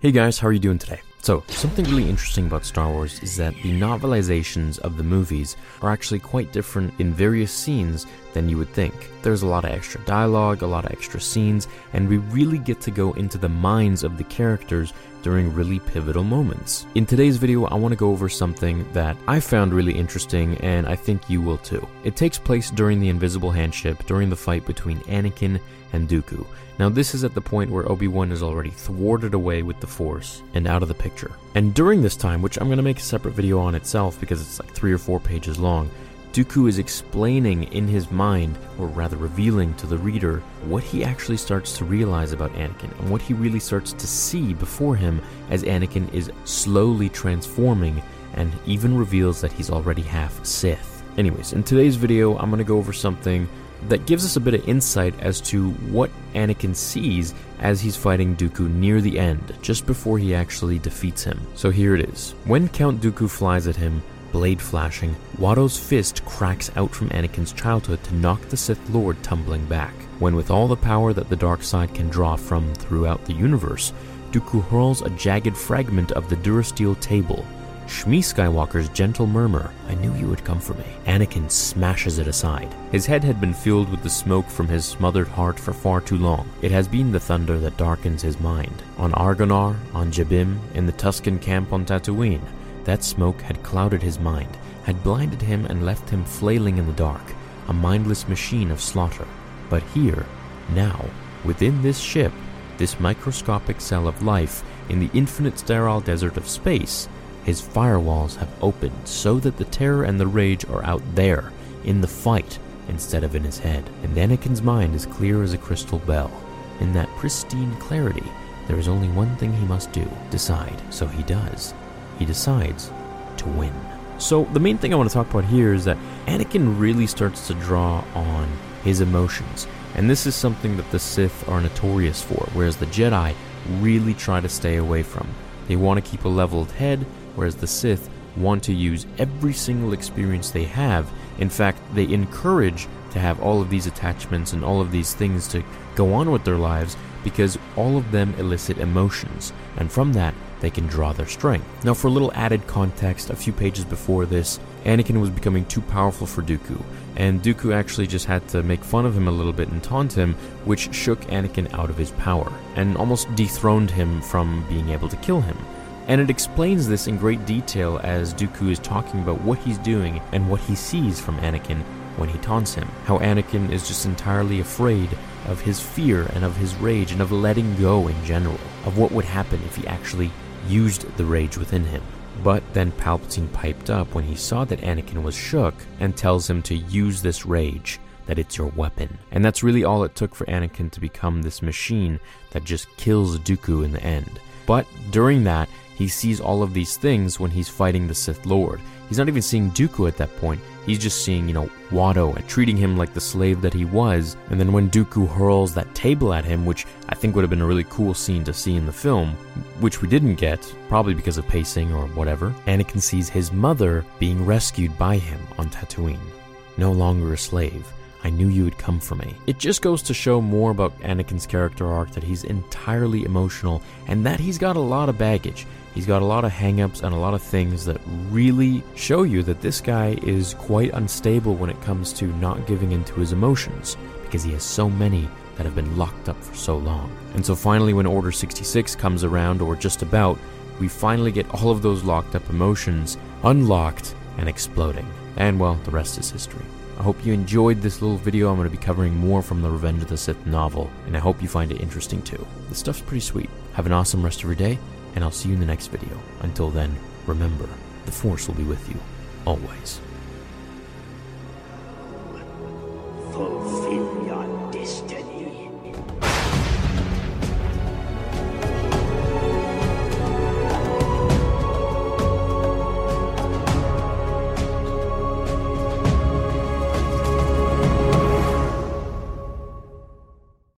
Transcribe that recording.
Hey guys, how are you doing today? So, something really interesting about Star Wars is that the novelizations of the movies are actually quite different in various scenes than you would think. There's a lot of extra dialogue, a lot of extra scenes, and we really get to go into the minds of the characters during really pivotal moments. In today's video, I want to go over something that I found really interesting and I think you will too. It takes place during the Invisible Hand ship during the fight between Anakin and Dooku. Now, this is at the point where Obi Wan is already thwarted away with the Force and out of the picture. And during this time, which I'm going to make a separate video on itself because it's like three or four pages long, Dooku is explaining in his mind, or rather revealing to the reader, what he actually starts to realize about Anakin and what he really starts to see before him as Anakin is slowly transforming and even reveals that he's already half Sith. Anyways, in today's video, I'm going to go over something that gives us a bit of insight as to what Anakin sees as he's fighting Dooku near the end, just before he actually defeats him. So here it is. When Count Dooku flies at him, blade flashing, Watto's fist cracks out from Anakin's childhood to knock the Sith Lord tumbling back. When, with all the power that the dark side can draw from throughout the universe, Dooku hurls a jagged fragment of the Durasteel table. Shmi Skywalker's gentle murmur, I knew you would come for me. Anakin smashes it aside. His head had been filled with the smoke from his smothered heart for far too long. It has been the thunder that darkens his mind. On Aargonar, on Jabiim, in the Tusken camp on Tatooine, that smoke had clouded his mind, had blinded him and left him flailing in the dark, a mindless machine of slaughter. But here, now, within this ship, this microscopic cell of life in the infinite sterile desert of space, his firewalls have opened so that the terror and the rage are out there, in the fight, instead of in his head. And Anakin's mind is clear as a crystal bell. In that pristine clarity, there is only one thing he must do decide. So he does. He decides to win. So, the main thing I want to talk about here is that Anakin really starts to draw on his emotions. And this is something that the Sith are notorious for, whereas the Jedi really try to stay away from. They want to keep a leveled head, whereas the Sith want to use every single experience they have. In fact, they encourage to have all of these attachments and all of these things to go on with their lives because all of them elicit emotions, and from that, they can draw their strength. Now, for a little added context, a few pages before this, Anakin was becoming too powerful for Dooku, and Dooku actually just had to make fun of him a little bit and taunt him, which shook Anakin out of his power, and almost dethroned him from being able to kill him. And it explains this in great detail as Dooku is talking about what he's doing and what he sees from Anakin when he taunts him. How Anakin is just entirely afraid of his fear and of his rage and of letting go in general, of what would happen if he actually used the rage within him. But then Palpatine piped up when he saw that Anakin was shook and tells him to use this rage, that it's your weapon. And that's really all it took for Anakin to become this machine that just kills Dooku in the end. But during that, he sees all of these things when he's fighting the Sith Lord. He's not even seeing Dooku at that point. He's just seeing, you know, Watto and treating him like the slave that he was. And then when Dooku hurls that table at him, which I think would have been a really cool scene to see in the film, which we didn't get, probably because of pacing or whatever, Anakin sees his mother being rescued by him on Tatooine. No longer a slave. I knew you would come for me. It just goes to show more about Anakin's character arc that he's entirely emotional and that he's got a lot of baggage. He's got a lot of hangups and a lot of things that really show you that this guy is quite unstable when it comes to not giving into his emotions because he has so many that have been locked up for so long. And so finally, when Order 66 comes around, or just about, we finally get all of those locked up emotions unlocked and exploding. And well, the rest is history. I hope you enjoyed this little video. I'm going to be covering more from the Revenge of the Sith novel, and I hope you find it interesting too. The stuff's pretty sweet. Have an awesome rest of your day, and I'll see you in the next video. Until then, remember, the Force will be with you, always.